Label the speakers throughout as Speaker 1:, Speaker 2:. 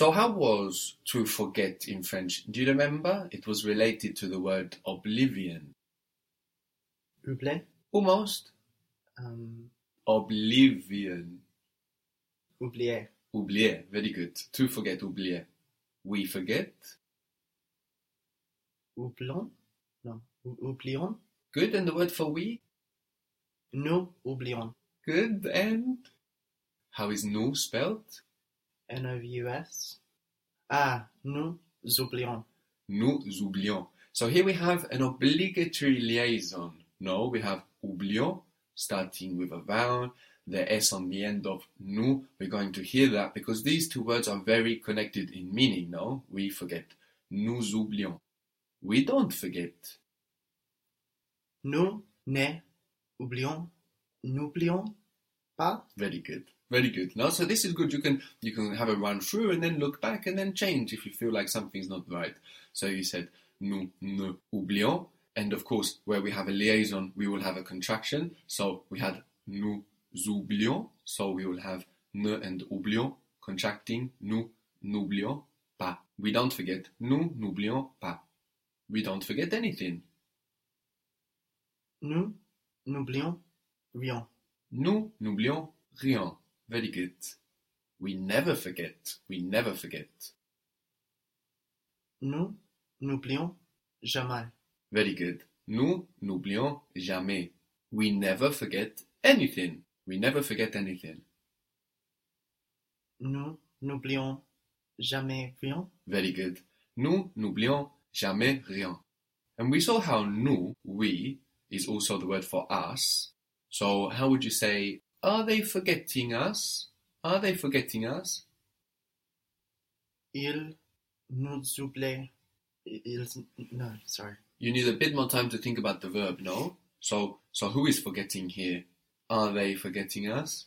Speaker 1: So how was to forget in French? Do you remember? It was related to the word oblivion.
Speaker 2: Oublier.
Speaker 1: Almost.
Speaker 2: Um,
Speaker 1: Oblivion.
Speaker 2: oublier.
Speaker 1: Oublier. Very good. To forget, oublier. We forget.
Speaker 2: Oublions. Ou- Oublions.
Speaker 1: Good. And the word for we?
Speaker 2: Nous oublions.
Speaker 1: Good. And how is nous spelled?
Speaker 2: N-O-U-S. Ah, nous oublions.
Speaker 1: Nous oublions. So here we have an obligatory liaison. No, we have oublions starting with a vowel, the S on the end of nous. We're going to hear that because these two words are very connected in meaning. No, we forget. Nous oublions. We don't forget.
Speaker 2: Nous ne oublions. N'oublions pas.
Speaker 1: Very good. Very good. No, so this is good. You can you can have a run through and then look back and then change if you feel like something's not right. So you said nous ne oublions, and of course where we have a liaison, we will have a contraction. So we had nous oublions. So we will have ne and oublions contracting. Nous n'oublions pas. We don't forget. Nous n'oublions pas. We don't forget anything.
Speaker 2: Nous n'oublions rien.
Speaker 1: Nous n'oublions rien. Very good. We never forget. We never forget.
Speaker 2: Nous n'oublions jamais.
Speaker 1: Very good. Nous n'oublions jamais. We never forget anything. We never forget anything.
Speaker 2: Nous n'oublions jamais rien.
Speaker 1: Very good. Nous n'oublions jamais rien. And we saw how nous, we, is also the word for us. So how would you say, are they forgetting us? Are they forgetting us?
Speaker 2: Ils nous oublient. Ils, no, sorry.
Speaker 1: You need a bit more time to think about the verb, no? So, so who is forgetting here? Are they forgetting us?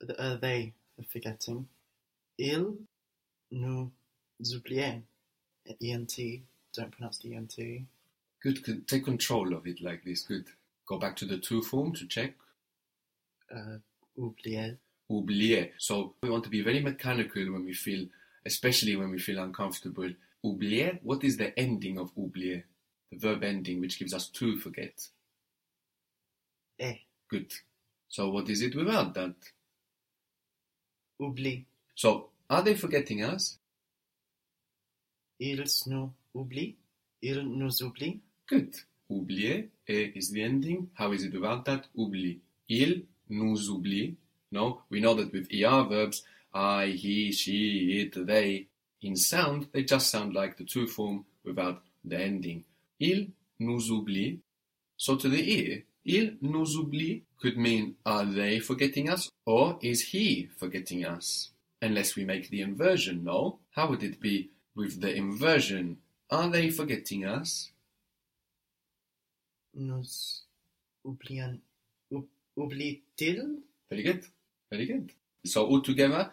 Speaker 2: Th- uh, they forgetting. Ils nous oublient. ENT. Don't pronounce the ENT.
Speaker 1: Good, good. Take control of it like this. Good. Go back to the two form to check.
Speaker 2: Uh, oublier.
Speaker 1: Oublier. So we want to be very mechanical when we feel, especially when we feel uncomfortable. Oublier. What is the ending of oublier? The verb ending, which gives us to forget.
Speaker 2: Et.
Speaker 1: Good. So what is it without that?
Speaker 2: Oubli.
Speaker 1: So are they forgetting us?
Speaker 2: Ils nous oublient. Ils nous oublient.
Speaker 1: Good. Oublier. Et is the ending. How is it without that? Oubli. Il nous oublie. No, we know that with er verbs, I, he, she, it, they, in sound, they just sound like the two form without the ending. Il nous oublie. So to the ear, il nous oublie could mean are they forgetting us or is he forgetting us? Unless we make the inversion, no? How would it be with the inversion? Are they forgetting us?
Speaker 2: Nous oublions. Ou- Oublient-ils?
Speaker 1: Very good. Very good. So all together,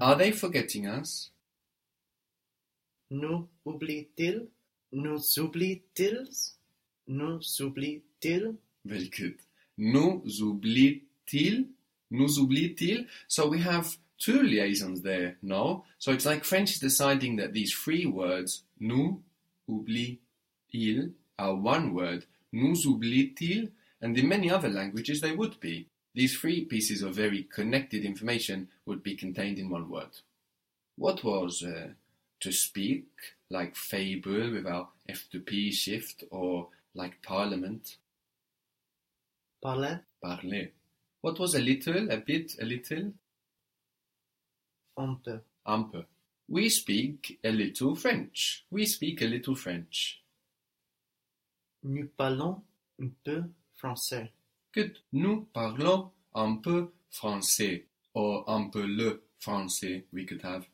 Speaker 1: are they forgetting us?
Speaker 2: Nous oublient-ils? Nous oublient-ils? Nous oublient-ils?
Speaker 1: Very good. Nous oublie-t-il? Nous oublie-t-il? So we have two liaisons there, no? So it's like French is deciding that these three words, nous, oublie, il, are one word. Nous oublie-t-il? And in many other languages they would be. These three pieces of very connected information would be contained in one word. What was uh, to speak, like fable without F2P shift, or like parliament?
Speaker 2: Parler?
Speaker 1: Parler. What was a little, a bit, a little?
Speaker 2: Un peu.
Speaker 1: Un peu. We speak a little French. We speak a little French.
Speaker 2: Nous parlons un peu français.
Speaker 1: Good. Nous parlons un peu français. Or un peu le français we could have.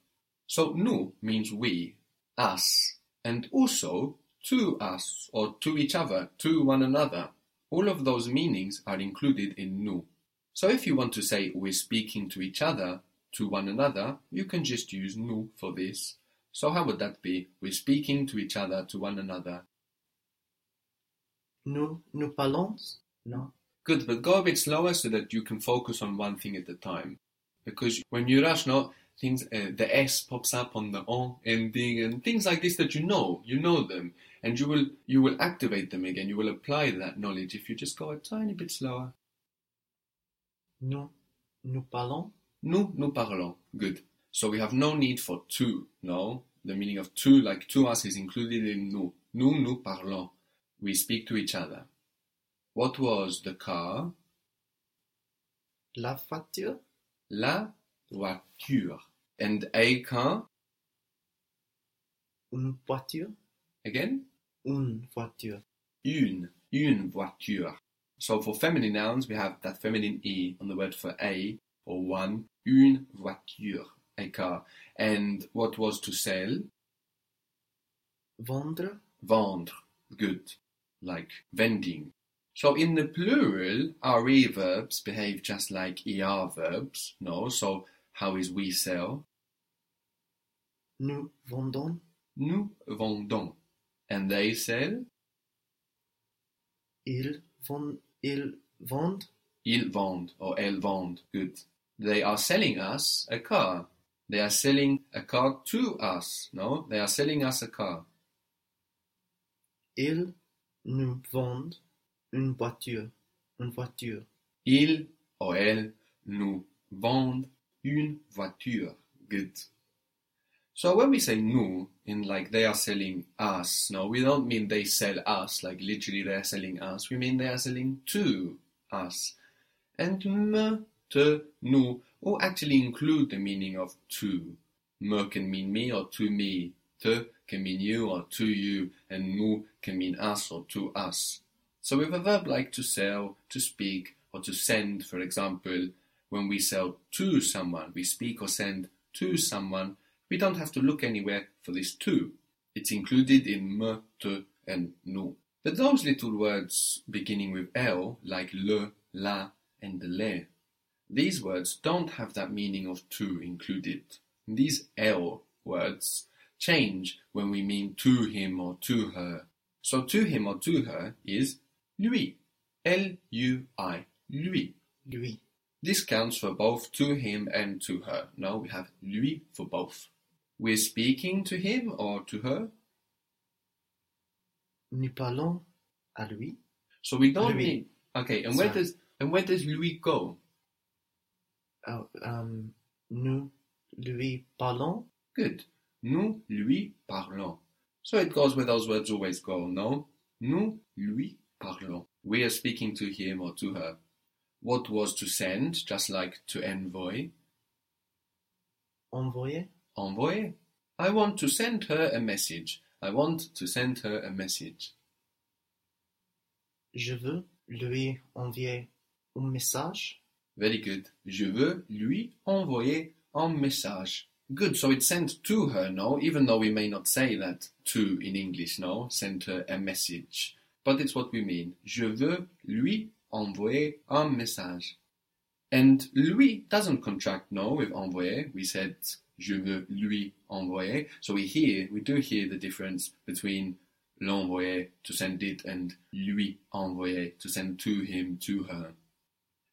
Speaker 1: So nous means we, us, and also to us or to each other, to one another. All of those meanings are included in nous. So if you want to say we're speaking to each other, to one another, you can just use nous for this. So how would that be? We're speaking to each other, to one another.
Speaker 2: Nous, nous parlons? Non.
Speaker 1: Good, but go a bit slower so that you can focus on one thing at a time. Because when you rush, no, things, uh, the S pops up on the on ending, and things like this that you know, you know them, and you will you will activate them again. You will apply that knowledge if you just go a tiny bit slower.
Speaker 2: Nous, nous parlons.
Speaker 1: Nous, nous parlons. Good. So we have no need for tu, no? The meaning of tu, like to us, is included in nous. Nous, nous parlons. We speak to each other. What was the car?
Speaker 2: La voiture.
Speaker 1: La voiture. And a car?
Speaker 2: Une voiture.
Speaker 1: Again?
Speaker 2: Une voiture.
Speaker 1: Une. Une voiture. So for feminine nouns, we have that feminine e on the word for a or one. Une voiture. A car. And what was to sell?
Speaker 2: Vendre.
Speaker 1: Vendre. Good. Like vending. So in the plural, our e verbs behave just like er verbs. No? So how is we sell?
Speaker 2: Nous vendons.
Speaker 1: Nous vendons. And they sell?
Speaker 2: Ils vendent. Ils vendent.
Speaker 1: Ils vendent or elles vendent. Good. They are selling us a car. They are selling a car to us. No? They are selling us a car.
Speaker 2: Ils nous vendent une voiture. Une voiture.
Speaker 1: Ils ou elles nous vendent une voiture. Good. So when we say nous, in like they are selling us, no, we don't mean they sell us, like literally they are selling us. We mean they are selling to us. And me, te, nous all actually include the meaning of to. Me can mean me or to me. Te can mean you or to you. And nous can mean us or to us. So with a verb like to sell, to speak, or to send, for example, when we sell to someone, we speak or send to someone, we don't have to look anywhere for this to. It's included in me, te, and nous. But those little words beginning with L, like le, la, and le, these words don't have that meaning of to included. These L words change when we mean to him or to her. So to him or to her is lui. L-U-I. Lui.
Speaker 2: Lui.
Speaker 1: This counts for both to him and to her. Now we have lui for both. We're speaking to him or to her.
Speaker 2: Nous parlons à lui.
Speaker 1: So we don't
Speaker 2: Lui.
Speaker 1: mean okay, and where does and where does lui go?
Speaker 2: Oh, um, nous lui parlons.
Speaker 1: Good. Nous lui parlons. So it goes where those words always go, no? Nous lui parlons. We are speaking to him or to her. What was to send, just like to envoy?
Speaker 2: Envoyer.
Speaker 1: Envoyer. I want to send her a message. I want to send her a message.
Speaker 2: Je veux lui envoyer un message.
Speaker 1: Very good. Je veux lui envoyer un message. Good. So it's sent to her, no? Even though we may not say that to in English, no? Send her a message. But it's what we mean. Je veux lui envoyer un message. And lui doesn't contract, no, with envoyer. We said je veux lui envoyer. So we hear, we do hear the difference between l'envoyer to send it and lui envoyer to send to him, to her.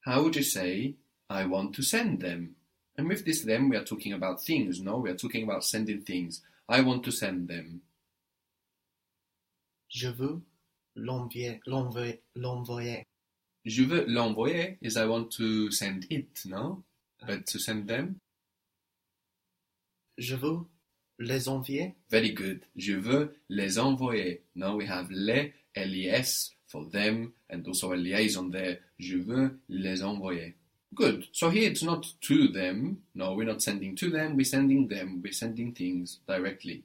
Speaker 1: How would you say, I want to send them? And with this them, we are talking about things, no? We are talking about sending things. I want to send them.
Speaker 2: Je veux l'envoyer. L'envoyer. L'envoyer.
Speaker 1: Je veux l'envoyer is I want to send it, no? But to send them?
Speaker 2: Je veux les envoyer.
Speaker 1: Very good. Je veux les envoyer. Now we have les, les for them, and also a liaison there. Je veux les envoyer. Good. So here it's not to them. No, we're not sending to them. We're sending them. We're sending things directly.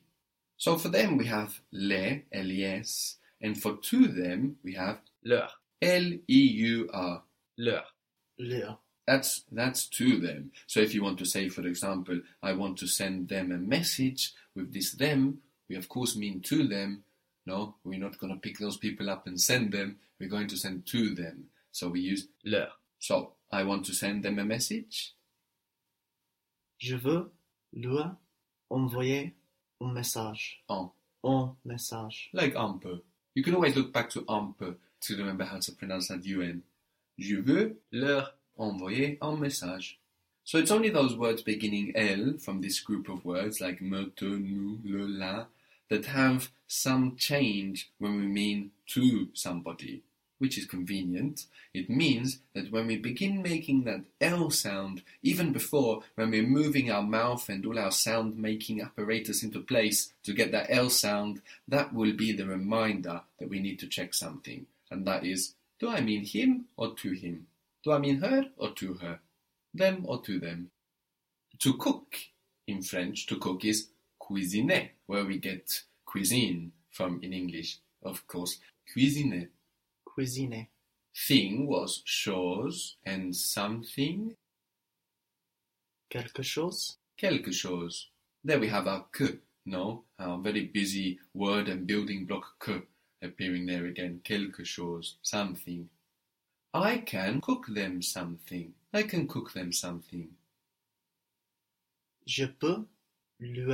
Speaker 1: So for them we have les, les, and for to them we have
Speaker 2: Leur.
Speaker 1: L-E-U-R.
Speaker 2: Leur. Leur.
Speaker 1: That's that's to them. So if you want to say, for example, I want to send them a message with this them, we of course mean to them. No, we're not going to pick those people up and send them. We're going to send to them. So we use
Speaker 2: Leur.
Speaker 1: so I want to send them a message.
Speaker 2: Je veux lui envoyer un message.
Speaker 1: En.
Speaker 2: Un message.
Speaker 1: Like un peu. You can always look back to un peu to remember how to pronounce that UN. Je veux leur envoyer un message. So it's only those words beginning L from this group of words like me, te, nous, le, la that have some change when we mean to somebody, which is convenient. It means that when we begin making that L sound, even before when we're moving our mouth and all our sound making apparatus into place to get that L sound, that will be the reminder that we need to check something. And that is, do I mean him or to him? Do I mean her or to her? Them or to them? To cook in French, to cook is cuisiner, where we get cuisine from in English, of course. Cuisiner.
Speaker 2: Cuisiner.
Speaker 1: Thing was chose and something,
Speaker 2: Quelque chose.
Speaker 1: quelque chose. There we have our que, no? Our very busy word and building block que appearing there again. Quelque chose, something. I can cook them something. I can cook them something.
Speaker 2: Je peux lui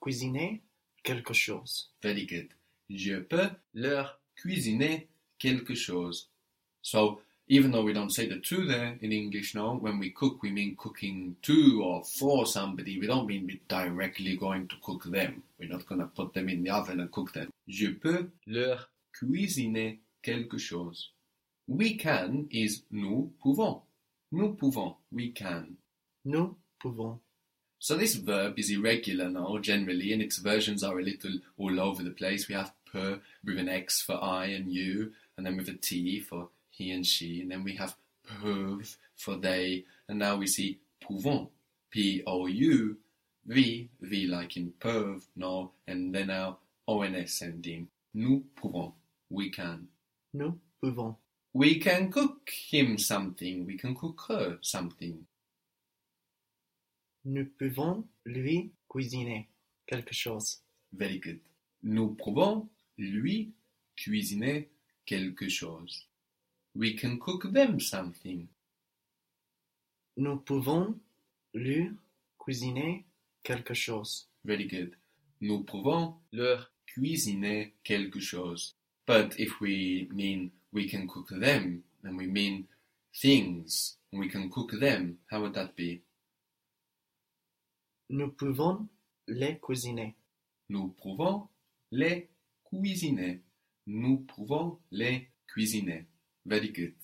Speaker 2: cuisiner quelque chose.
Speaker 1: Very good. Je peux leur cuisiner quelque chose. So, even though we don't say the to there in English now, when we cook, we mean cooking to or for somebody. We don't mean we're directly going to cook them. We're not going to put them in the oven and cook them. Je peux leur cuisiner quelque chose. We can is nous pouvons. Nous pouvons. We can.
Speaker 2: Nous pouvons.
Speaker 1: So this verb is irregular now, generally, and its versions are a little all over the place. We have per with an X for I and you, and then with a T for he and she, and then we have peuvent for they, and now we see pouvons, P-O-U, V, V like in peuvent, no, and then our ONS ending. Nous pouvons, we can.
Speaker 2: Nous pouvons.
Speaker 1: We can cook him something, we can cook her something.
Speaker 2: Nous pouvons lui cuisiner quelque chose.
Speaker 1: Very good. Nous pouvons lui cuisiner quelque chose. We can cook them something.
Speaker 2: Nous pouvons lui cuisiner quelque chose.
Speaker 1: Very good. Nous pouvons leur cuisiner quelque chose. But if we mean we can cook them, and we mean things, we can cook them, how would that be?
Speaker 2: Nous pouvons les cuisiner.
Speaker 1: Nous pouvons les cuisiner. Nous pouvons les cuisiner. Very good.